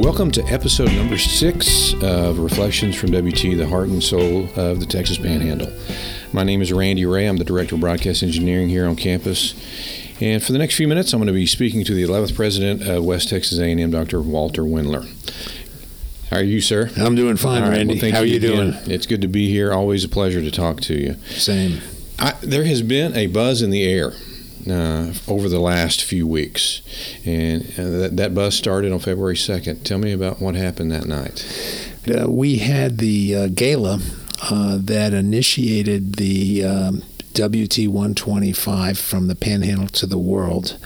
Welcome to episode number six of Reflections from WT, the heart and soul of the Texas Panhandle. My name is Randy Ray. I'm the Director of Broadcast Engineering here on campus. And for the next few minutes, I'm going to be speaking to the 11th President of West Texas A&M, Dr. Walter Wendler. How are you, sir? I'm doing fine, right, Randy. well, How are you doing? It's good to be here. Always a pleasure to talk to you. Same. I, there has been a buzz in the air uh, over the last few weeks, and uh, that, that buzz started on February 2nd. Tell me about what happened that night. Uh, we had the uh, gala uh, that initiated the um, WT 125 from the Panhandle to the world,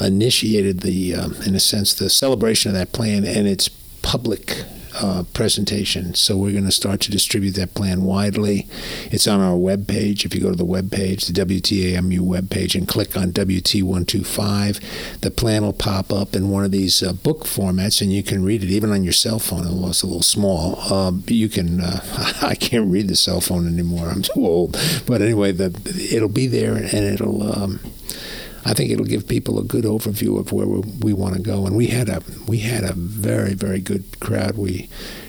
initiated the, um, in a sense, the celebration of that plan and its public. Uh, presentation. So we're going to start to distribute that plan widely. It's on our web page. If you go to the web page, the WTAMU web page, and click on WT125, the plan will pop up in one of these uh, book formats, and you can read it even on your cell phone. Although it's a little small, uh, you can. Uh, I can't read the cell phone anymore. I'm too old. But anyway, the it'll be there, and it'll. Um, I think it'll give people a good overview of where we, we want to go. And we had a we had a very very good crowd. We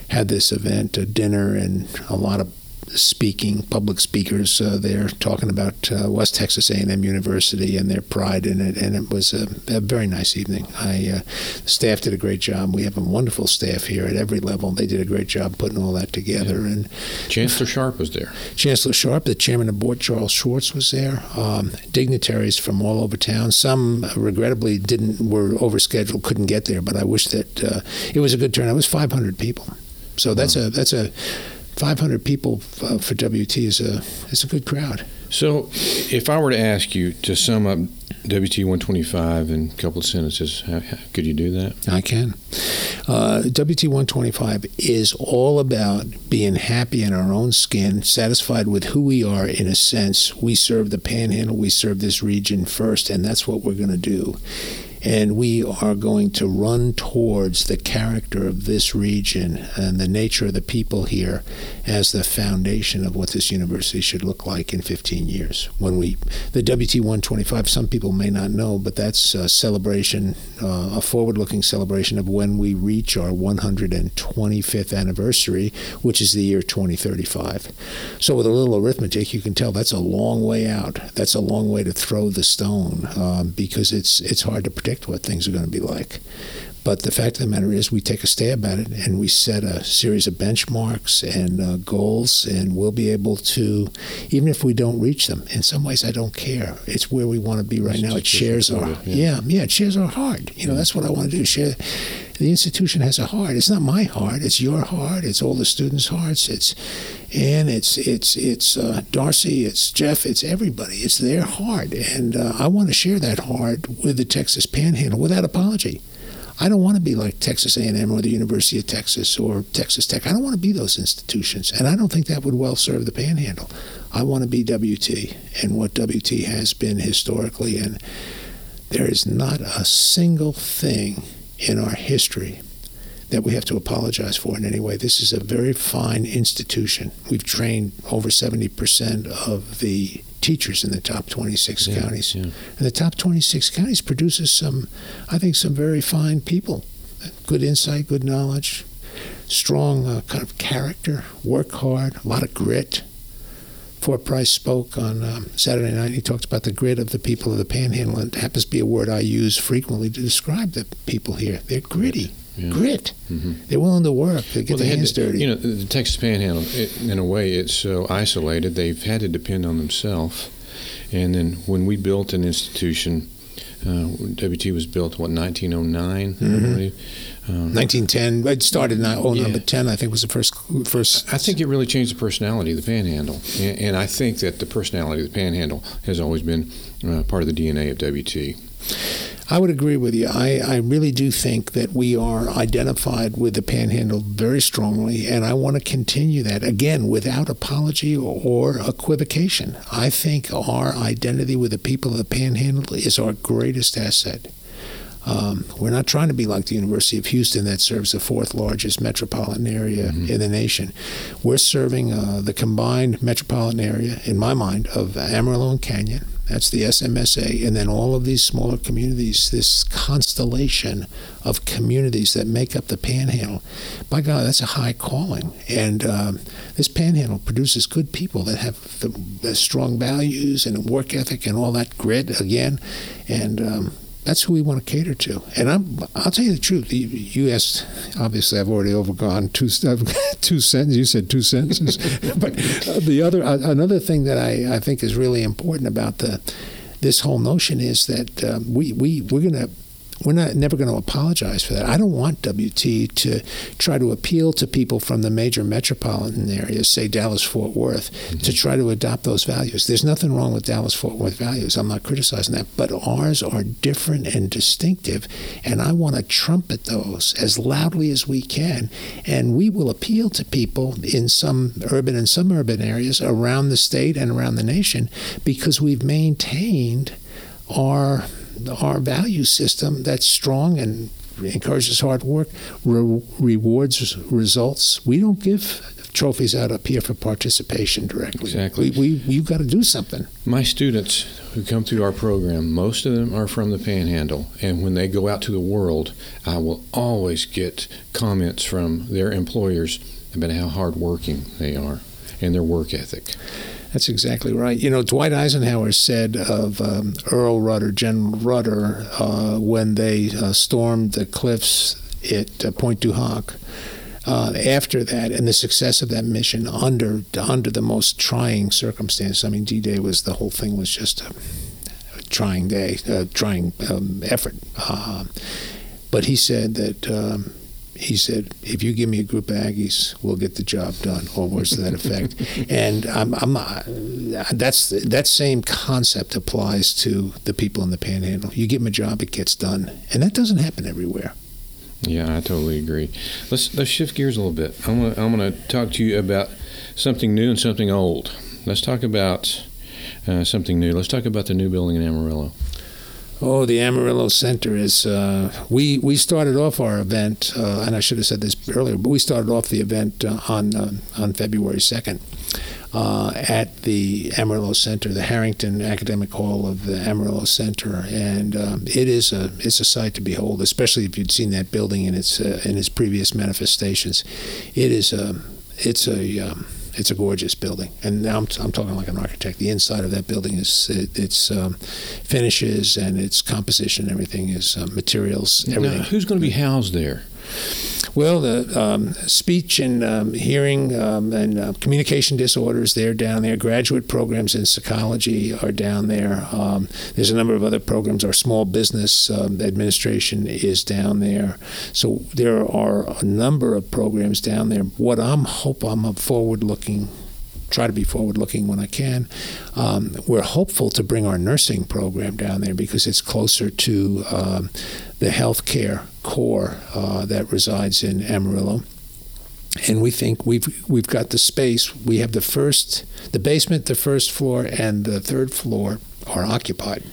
had this event, a dinner, and a lot of speaking public speakers uh, there talking about uh, West Texas A&M University and their pride in it. And it was a, a very nice evening. I uh, staff did a great job. We have a wonderful staff here at every level. They did a great job putting all that together. And Chancellor Sharp was there. Chancellor Sharp, the chairman of the board, Charles Schwartz, was there. Um, dignitaries from all over town. Some, uh, regrettably, didn't were overscheduled, couldn't get there. But I wish that uh, it was a good turnout. It was 500 people, so that's a that's a 500 people uh, for WT is a is a good crowd. So, if I were to ask you to sum up WT 125 in a couple of sentences, how, how, could you do that? I can. Uh, WT 125 is all about being happy in our own skin, satisfied with who we are in a sense. We serve the panhandle, we serve this region first, and that's what we're going to do. And we are going to run towards the character of this region and the nature of the people here as the foundation of what this university should look like in 15 years. When we, the WT 125, some people may not know, but that's a celebration, uh, a forward looking celebration of when we reach our 125th anniversary, which is the year 2035. So, with a little arithmetic, you can tell that's a long way out. That's a long way to throw the stone um, because it's, it's hard to predict what things are going to be like. But the fact of the matter is, we take a stab at it and we set a series of benchmarks and uh, goals, and we'll be able to, even if we don't reach them. In some ways, I don't care. It's where we want to be right It's now. It shares our yeah. yeah. yeah, it shares our heart. You know, that's what I want to do. Share. The institution has a heart. It's not my heart. It's your heart. It's all the students' hearts. It's Ann. It's it's it's uh, Darcy. It's Jeff. It's everybody. It's their heart, and uh, I want to share that heart with the Texas Panhandle without apology. I don't want to be like Texas A&M or the University of Texas or Texas Tech. I don't want to be those institutions, and I don't think that would well serve the Panhandle. I want to be WT and what WT has been historically, and there is not a single thing in our history that we have to apologize for in any way. This is a very fine institution. We've trained over 70% of the teachers in the top 26 Yeah, counties. yeah. And the top 26 counties produces some, I think, some very fine people. Good insight, good knowledge, strong uh, kind of character, work hard, a lot of grit. Four Price spoke on um, Saturday night. He talked about the grit of the people of the Panhandle. and It happens to be a word I use frequently to describe the people here. They're gritty, Yeah. grit. Mhm. They're willing to work. They get Well, they their had hands to- dirty. You know, the Texas Panhandle, it, in a way, it's so isolated. They've had to depend on themselves. And then when we built an institution, uh, WT was built what 1909. I Mhm. believe. Um, 1910. It started in oh, Yeah. number 10. I think was the first first. I think it really changed the personality of the Panhandle, and, and I think that the personality of the Panhandle has always been uh, part of the DNA of WT. I would agree with you. I, I really do think that we are identified with the Panhandle very strongly, and I want to continue that again without apology or, or equivocation. I think our identity with the people of the Panhandle is our greatest asset. Um, we're not trying to be like the University of Houston that serves the fourth largest metropolitan area mm-hmm. in the nation. We're serving uh, the combined metropolitan area, in my mind, of Amarillo and Canyon. That's the SMSA, and then all of these smaller communities, this constellation of communities that make up the Panhandle. By God, that's a high calling, and um, this Panhandle produces good people that have the, the, strong values and work ethic and all that grit again, and um, that's who we want to cater to. And I'm, I'll tell you the truth. You, you asked, obviously, I've already overgone two, two sentences. You said two sentences. but uh, the other, uh, another thing that I, I think is really important about the, this whole notion is that um, we, we, we're going to we're not never going to apologize for that. I don't want WT to try to appeal to people from the major metropolitan areas, say Dallas Fort Worth, mm-hmm. to try to adopt those values. There's nothing wrong with Dallas Fort Worth values. I'm not criticizing that, but ours are different and distinctive, and I want to trumpet those as loudly as we can, and we will appeal to people in some urban and suburban areas around the state and around the nation because we've maintained our our value system that's strong and encourages hard work, re- rewards results. We don't give trophies out up here for participation directly. Exactly. We, we you've got to do something. My students who come through our program, most of them are from the Panhandle, and when they go out to the world, I will always get comments from their employers about how hardworking they are and their work ethic. That's exactly right. You know, Dwight Eisenhower said of um, Earl Rudder, General Rudder, uh, when they uh, stormed the cliffs at uh, Pointe du Hoc. Uh, after that, and the success of that mission under under the most trying circumstances. I mean, D-Day was the whole thing was just a, a trying day, a trying um, effort. Uh, but he said that. Um, he said, "If you give me a group of Aggies, we'll get the job done," or words to that effect. and I'm, I'm uh, that's that same concept applies to the people in the Panhandle. You give them a job, it gets done, and that doesn't happen everywhere. Yeah, I totally agree. Let's let's shift gears a little bit. I'm gonna, I'm going to talk to you about something new and something old. Let's talk about uh, something new. Let's talk about the new building in Amarillo. Oh, the Amarillo Center is. Uh, we we started off our event, uh, and I should have said this earlier, but we started off the event uh, on uh, on February second. Uh, at the Amarillo Center, the Harrington Academic Hall of the Amarillo Center, and um, it is a it's a sight to behold, especially if you'd seen that building in its uh, in its previous manifestations. It is a it's a um, it's a gorgeous building, and now I'm, I'm talking like an architect. The inside of that building is it, its um, finishes and its composition, everything is uh, materials, everything. Now, who's going to be housed there? Well, the um, speech and um, hearing um, and uh, communication disorders, they're down there. Graduate programs in psychology are down there. Um, there's a number of other programs. Our small business um, administration is down there. So there are a number of programs down there. What I'm hope I'm a forward looking try to be forward looking when I can. Um, we're hopeful to bring our nursing program down there because it's closer to um, the healthcare core uh, that resides in Amarillo. And we think we've we've got the space. We have the first, the basement, the first floor, and the third floor are occupied.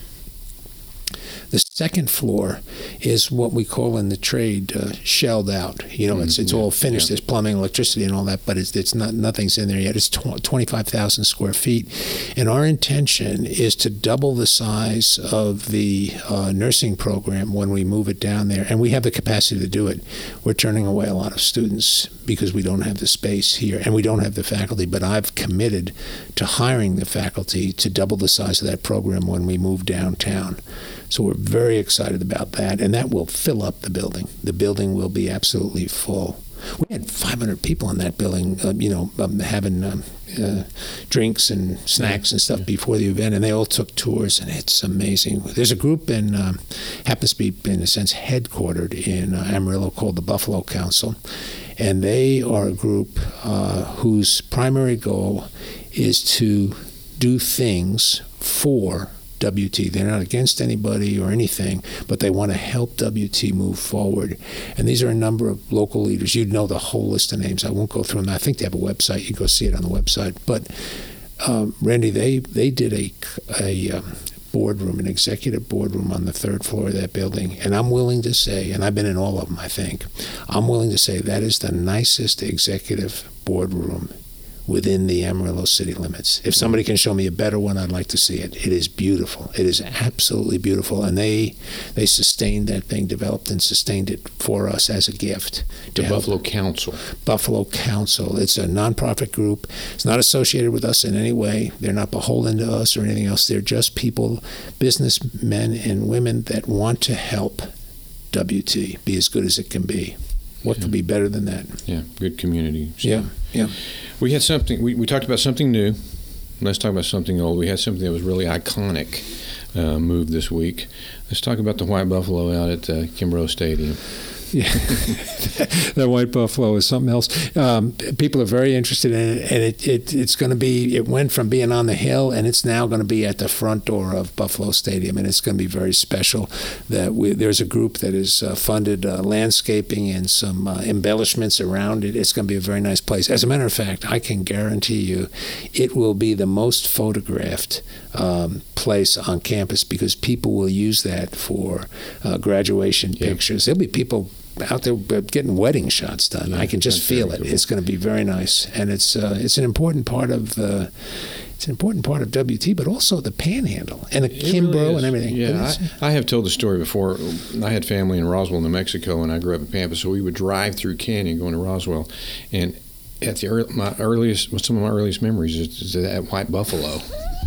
Second floor is what we call in the trade uh, shelled out. You know, mm-hmm. it's it's all finished. Yeah. There's plumbing, electricity, and all that, but it's it's not nothing's in there yet. It's tw- 25,000 square feet, and our intention is to double the size of the uh, nursing program when we move it down there, and we have the capacity to do it. We're turning away a lot of students because we don't have the space here, and we don't have the faculty. But I've committed to hiring the faculty to double the size of that program when we move downtown. So we're very excited about that, and that will fill up the building. The building will be absolutely full. We had 500 people in that building, uh, you know, um, having um, uh, drinks and snacks and stuff before the event, and they all took tours, and it's amazing. There's a group in, um, happens to be, in a sense, headquartered in uh, Amarillo called the Buffalo Council, and they are a group uh, whose primary goal is to do things for WT. They're not against anybody or anything, but they want to help WT move forward. And these are a number of local leaders. You'd know the whole list of names. I won't go through them. I think they have a website. You can go see it on the website. But um, Randy, they they did a a um, boardroom, an executive boardroom on the third floor of that building. And I'm willing to say, and I've been in all of them, I think, I'm willing to say that is the nicest executive boardroom within the Amarillo city limits. If somebody can show me a better one, I'd like to see it. It is beautiful. It is absolutely beautiful, and they they sustained that thing, developed and sustained it for us as a gift. The Buffalo Council. Buffalo Council. It's a nonprofit group. It's not associated with us in any way. They're not beholden to us or anything else. They're just people, businessmen and women that want to help WT be as good as it can be. What yeah. could be better than that? Yeah, good community. So. Yeah, yeah. We had something. We, we talked about something new. Let's talk about something old. We had something that was really iconic. Uh, move this week. Let's talk about the White Buffalo out at uh, Kimbrough Stadium. Yeah, the white buffalo is something else. Um, people are very interested in it, and it, it it's going to be. It went from being on the hill, and it's now going to be at the front door of Buffalo Stadium, and it's going to be very special. That we, there's a group that has uh, funded uh, landscaping and some uh, embellishments around it. It's going to be a very nice place. As a matter of fact, I can guarantee you, it will be the most photographed um, place on campus because people will use that for uh, graduation yeah. pictures. There'll be people out there getting wedding shots done. Yeah, I can just feel it. Cool. It's going to be very nice, and it's uh, it's an important part of. Uh, it's an important part of WT, but also the Panhandle and the Kimbrough really and everything. Yeah, I, I, have told the story before. I had family in Roswell, New Mexico, and I grew up in Pampa, so we would drive through Canyon going to Roswell, and at the early, my earliest, some of my earliest memories is, is that White Buffalo,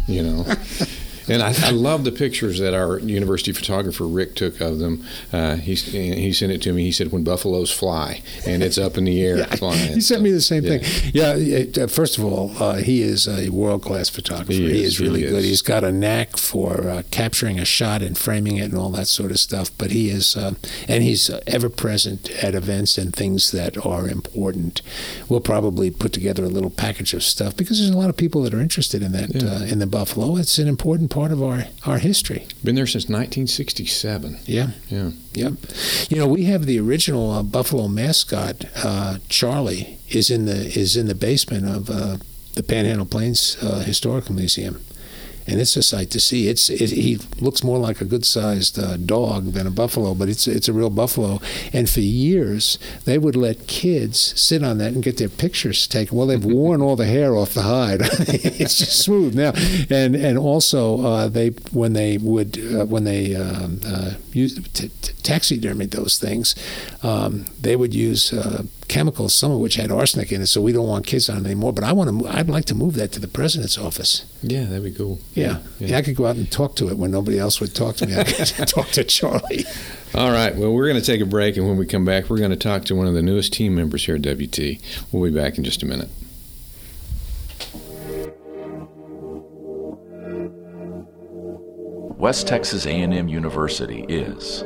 you know. And I, I, love the pictures that our university photographer Rick took of them. Uh, he he sent it to me. He said when buffaloes fly and it's up in the air yeah, flying. He sent so, me the same yeah. thing. Yeah. Uh, first of all, uh, he is a world class photographer. He is, he is really he good. He's got a knack for uh, capturing a shot and framing it and all that sort of stuff. But he is, uh, and he's ever present at events and things that are important. We'll probably put together a little package of stuff because there's a lot of people that are interested in that yeah. Uh, in the buffalo. It's an important part of our, our history. Been there since 1967. Yeah. Yeah. Yep. You know, we have the original uh, Buffalo mascot, uh, Charlie, is in the is in the basement of uh, the Panhandle Plains uh, Historical Museum and it's a sight to see. It's it, he looks more like a good-sized uh, dog than a buffalo, but it's it's a real buffalo. And for years, they would let kids sit on that and get their pictures taken. Well, they've worn all the hair off the hide; it's just smooth now. And and also uh, they when they would uh, when they um, uh, use t- t- taxidermy those things, um, they would use uh, chemicals, some of which had arsenic in it, so we don't want kids on it anymore. But I want to, I'd like to move that to the president's office. Yeah, that'd be cool. Yeah. yeah. yeah I could go out and talk to it when nobody else would talk to me. I could talk to Charlie. All right. Well, we're going to take a break, and when we come back, we're going to talk to one of the newest team members here at WT. We'll be back in just a minute. West Texas A&M University is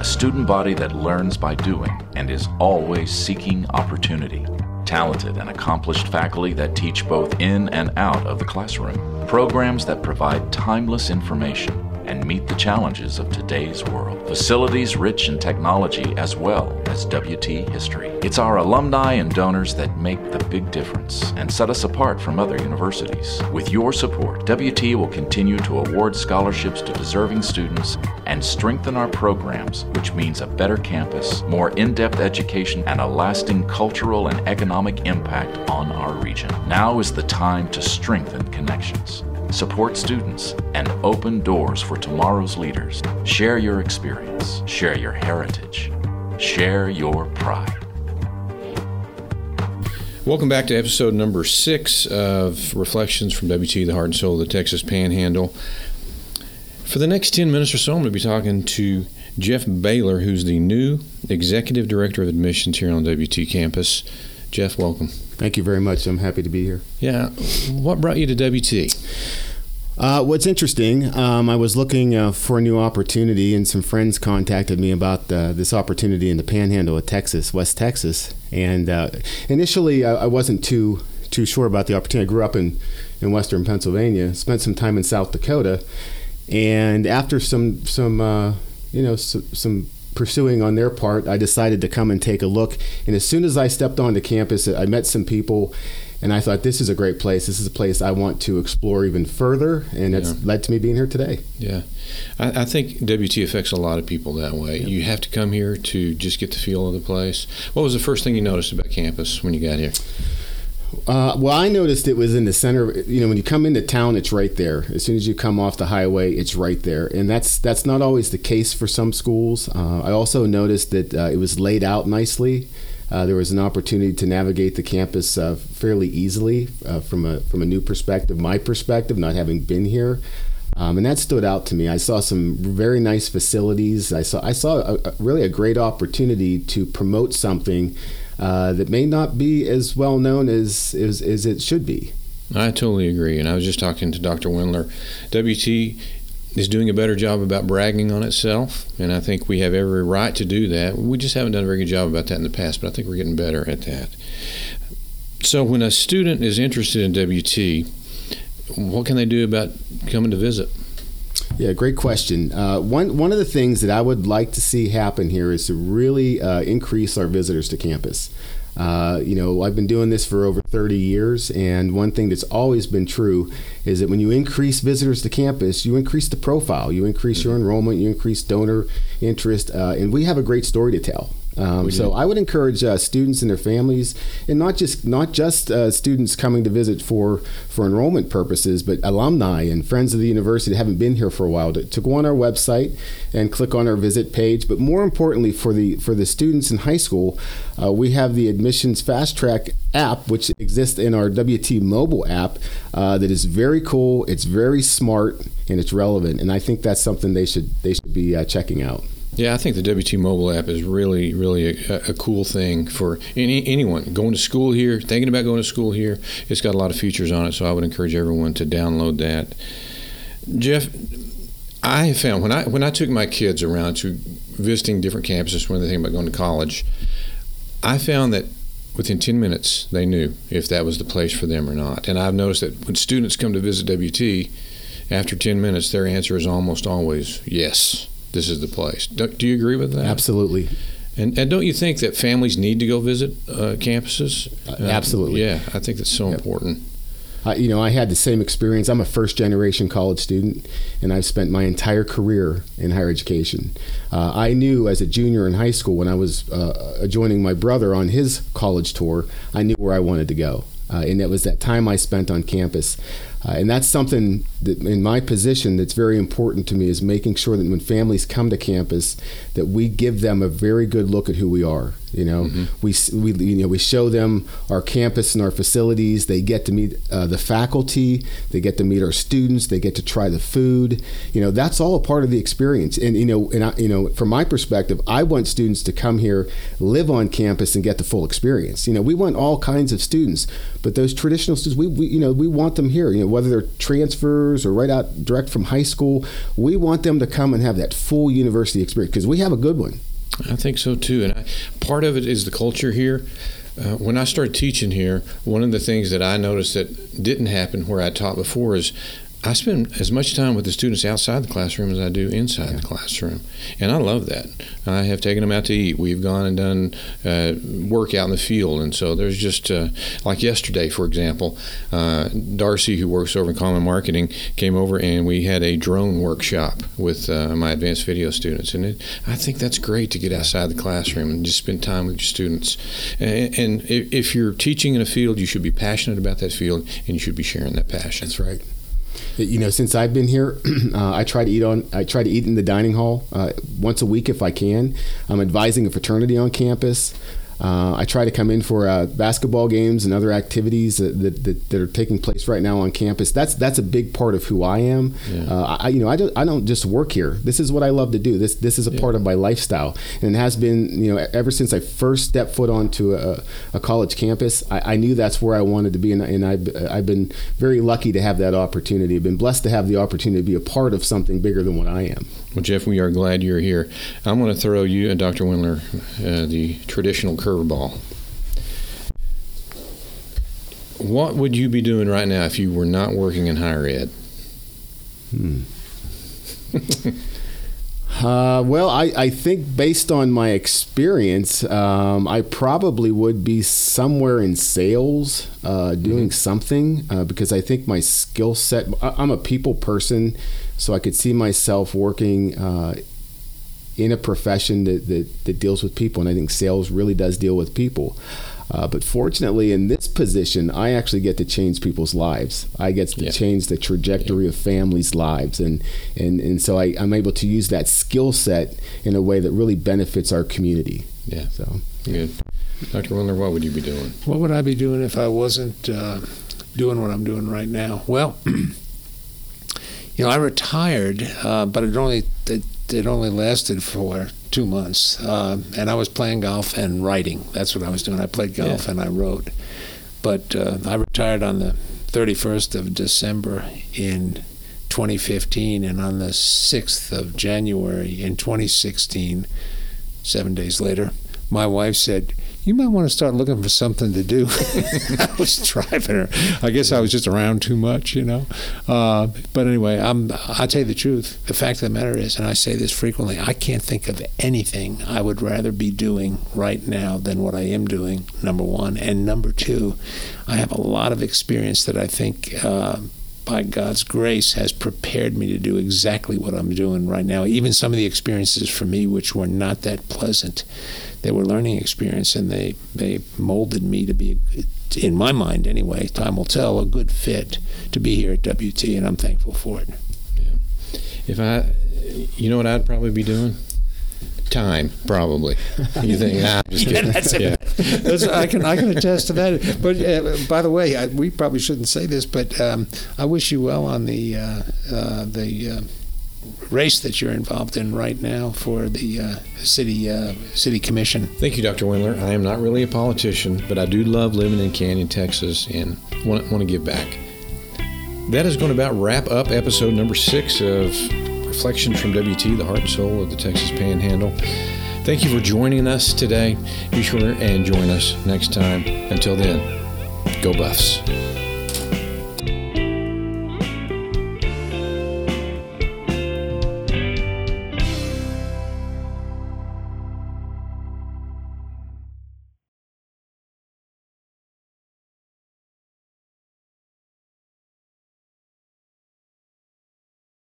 a student body that learns by doing and is always seeking opportunity. Talented and accomplished faculty that teach both in and out of the classroom. Programs that provide timeless information and meet the challenges of today's world. Facilities rich in technology as well as WT history. It's our alumni and donors that make the big difference and set us apart from other universities. With your support, WT will continue to award scholarships to deserving students and strengthen our programs, which means a better campus, more in depth education, and a lasting cultural and economic impact on our region. Now is the time to strengthen connections support students, and open doors for tomorrow's leaders. Share your experience, share your heritage, share your pride. Welcome back to episode number six of Reflections from WT, the heart and soul of the Texas Panhandle. For the next 10 minutes or so, I'm going to be talking to Jeff Baylor, who's the new Executive Director of Admissions here on WT campus. Jeff, welcome. Thank you very much. I'm happy to be here. Yeah. What brought you to WT? Uh, what's interesting, um, I was looking uh, for a new opportunity, and some friends contacted me about uh, this opportunity in the Panhandle of Texas, West Texas. And uh, initially, I, I, wasn't too too sure about the opportunity. I grew up in in Western Pennsylvania, spent some time in South Dakota, and after some some uh, you know some, some pursuing on their part, I decided to come and take a look. And as soon as I stepped onto campus, I met some people and I thought this is a great place. This is a place I want to explore even further, and it's Yeah. led to me being here today. Yeah, I, I think WT affects a lot of people that way. You have to come here to just get the feel of the place. What was the first thing you noticed about campus when you got here? Uh, well, I noticed it was in the center. You know, when you come into town, it's right there. As soon as you come off the highway, it's right there, and that's that's not always the case for some schools. Uh, I also noticed that uh, it was laid out nicely. Uh, there was an opportunity to navigate the campus uh, fairly easily uh, from a from a new perspective, my perspective, not having been here. Um, and that stood out to me. I saw some very nice facilities. I saw I saw a, a, really a great opportunity to promote something uh, that may not be as well known as, as as it should be. I totally agree. And I was just talking to Dr. Wendler. WT is doing a better job about bragging on itself, and I think we have every right to do that. We just haven't done a very good job about that in the past, but I think we're getting better at that. So, when a student is interested in WT, what can they do about coming to visit? Yeah, great question. Uh, one one of the things that I would like to see happen here is to really uh, increase our visitors to campus. Uh, you know, I've been doing this for over 30 years, and one thing that's always been true is that when you increase visitors to campus, you increase the profile, you increase your enrollment, you increase donor interest, uh, and we have a great story to tell. Um, so. I would encourage uh, students and their families, and not just not just uh, students coming to visit for for enrollment purposes, but alumni and friends of the university that haven't been here for a while to, to go on our website and click on our visit page. But more importantly, for the for the students in high school, uh, we have the admissions fast track app, which exists in our WT mobile app, uh, that is very cool. It's very smart and it's relevant, and I think that's something they should they should be uh, checking out. Yeah, I think the WT mobile app is really, really a, a cool thing for any anyone going to school here, thinking about going to school here. It's got a lot of features on it, so I would encourage everyone to download that. Jeff, I have found when I when I took my kids around to visiting different campuses when they think about going to college, I found that within 10 minutes they knew if that was the place for them or not. And I've noticed that when students come to visit WT, after 10 minutes, their answer is almost always yes. This is the place. Do, do you agree with that? Absolutely. And, and don't you think that families need to go visit uh, campuses? Uh, absolutely. Yeah, I think that's so Yep. important. I, you know, I had the same experience. I'm a first generation college student, and I've spent my entire career in higher education. Uh, I knew as a junior in high school when I was uh, joining my brother on his college tour, I knew where I wanted to go. Uh, and it was that time I spent on campus. Uh, and that's something that in my position that's very important to me is making sure that when families come to campus that we give them a very good look at who we are you know? We, we you know we show them our campus and our facilities. They get to meet uh, the faculty. They get to meet our students. They get to try the food. You know that's all a part of the experience. And you know and I, you know from my perspective I want students to come here live on campus and get the full experience. You know we want all kinds of students but those traditional students we, we you know we want them here. You know whether they're transfers or right out direct from high school we want them to come and have that full university experience because we have a good one I think so too. And I, part of it is the culture here. Uh, when I started teaching here, one of the things that I noticed that didn't happen where I taught before is I spend as much time with the students outside the classroom as I do inside the classroom, and I love that. I have taken them out to eat. We've gone and done uh, work out in the field, and so there's just uh, like yesterday, for example, uh, Darcy, who works over in Common Marketing, came over and we had a drone workshop with uh, my advanced video students, and it, I think that's great to get outside the classroom and just spend time with your students. And, and if if you're teaching in a field, you should be passionate about that field, and you should be sharing that passion. That's right. You know, since I've been here, uh, I try to eat on. I try to eat in the dining hall uh, once a week if I can. I'm advising a fraternity on campus. Uh, I try to come in for uh, basketball games and other activities that, that, that, that are taking place right now on campus. That's that's a big part of who I am. Yeah. Uh, I, you know, I don't, I don't just work here. This is what I love to do. This this is a part of my lifestyle, and it has been you know ever since I first stepped foot onto a, a college campus. I, I knew that's where I wanted to be, and, and I've, I've been very lucky to have that opportunity. I've been blessed to have the opportunity to be a part of something bigger than what I am. Well, Jeff, we are glad you're here. I'm going to throw you and Dr. Wendler uh, the traditional curveball. What would you be doing right now if you were not working in higher ed? Uh, well, I, I think based on my experience, um, I probably would be somewhere in sales, uh, doing mm-hmm. something, uh, because I think my skill set, I'm a people person, so I could see myself working uh, in a profession that, that, that, deals with people, and I think sales really does deal with people. Uh, but fortunately, in this position, I actually get to change people's lives. I get to yeah. change the trajectory yeah. of families' lives, and and and so I, I'm able to use that skill set in a way that really benefits our community. Yeah. So good, Dr. Wendler, what would you be doing? What would I be doing if I wasn't uh, doing what I'm doing right now? Well. you know, I retired, uh, but it only it, it only lasted for two months, uh, and I was playing golf and writing. That's what I was doing. I played golf yeah. and I wrote. But uh, I retired on the 31st of December in 2015, and on the 6th of January in 2016, seven days later, my wife said, you might want to start looking for something to do. I was driving her. I guess I was just around too much, you know. Uh, but anyway, I'm. I tell you the truth. The fact of the matter is, and I say this frequently, I can't think of anything I would rather be doing right now than what I am doing. Number one, and number two, I have a lot of experience that I think. Uh, by God's grace, has prepared me to do exactly what I'm doing right now. Even some of the experiences for me, which were not that pleasant, they were learning experience, and they they molded me to be, in my mind anyway. Time will tell. A good fit to be here at WT, and I'm thankful for it. Yeah. If I, you know what I'd probably be doing time, probably. You think? Nah, I'm just kidding. that's yeah. I can I can attest to that. But uh, by the way, I, we probably shouldn't say this, but um, I wish you well on the uh, uh, the uh, race that you're involved in right now for the uh, city uh, city commission. Thank you, Dr. Wendler. I am not really a politician, but I do love living in Canyon, Texas, and want, want to give back. That is going to about wrap up episode number six of Reflections from WT, the heart and soul of the Texas Panhandle. Thank you for joining us today. Be sure and join us next time. Until then, go Buffs.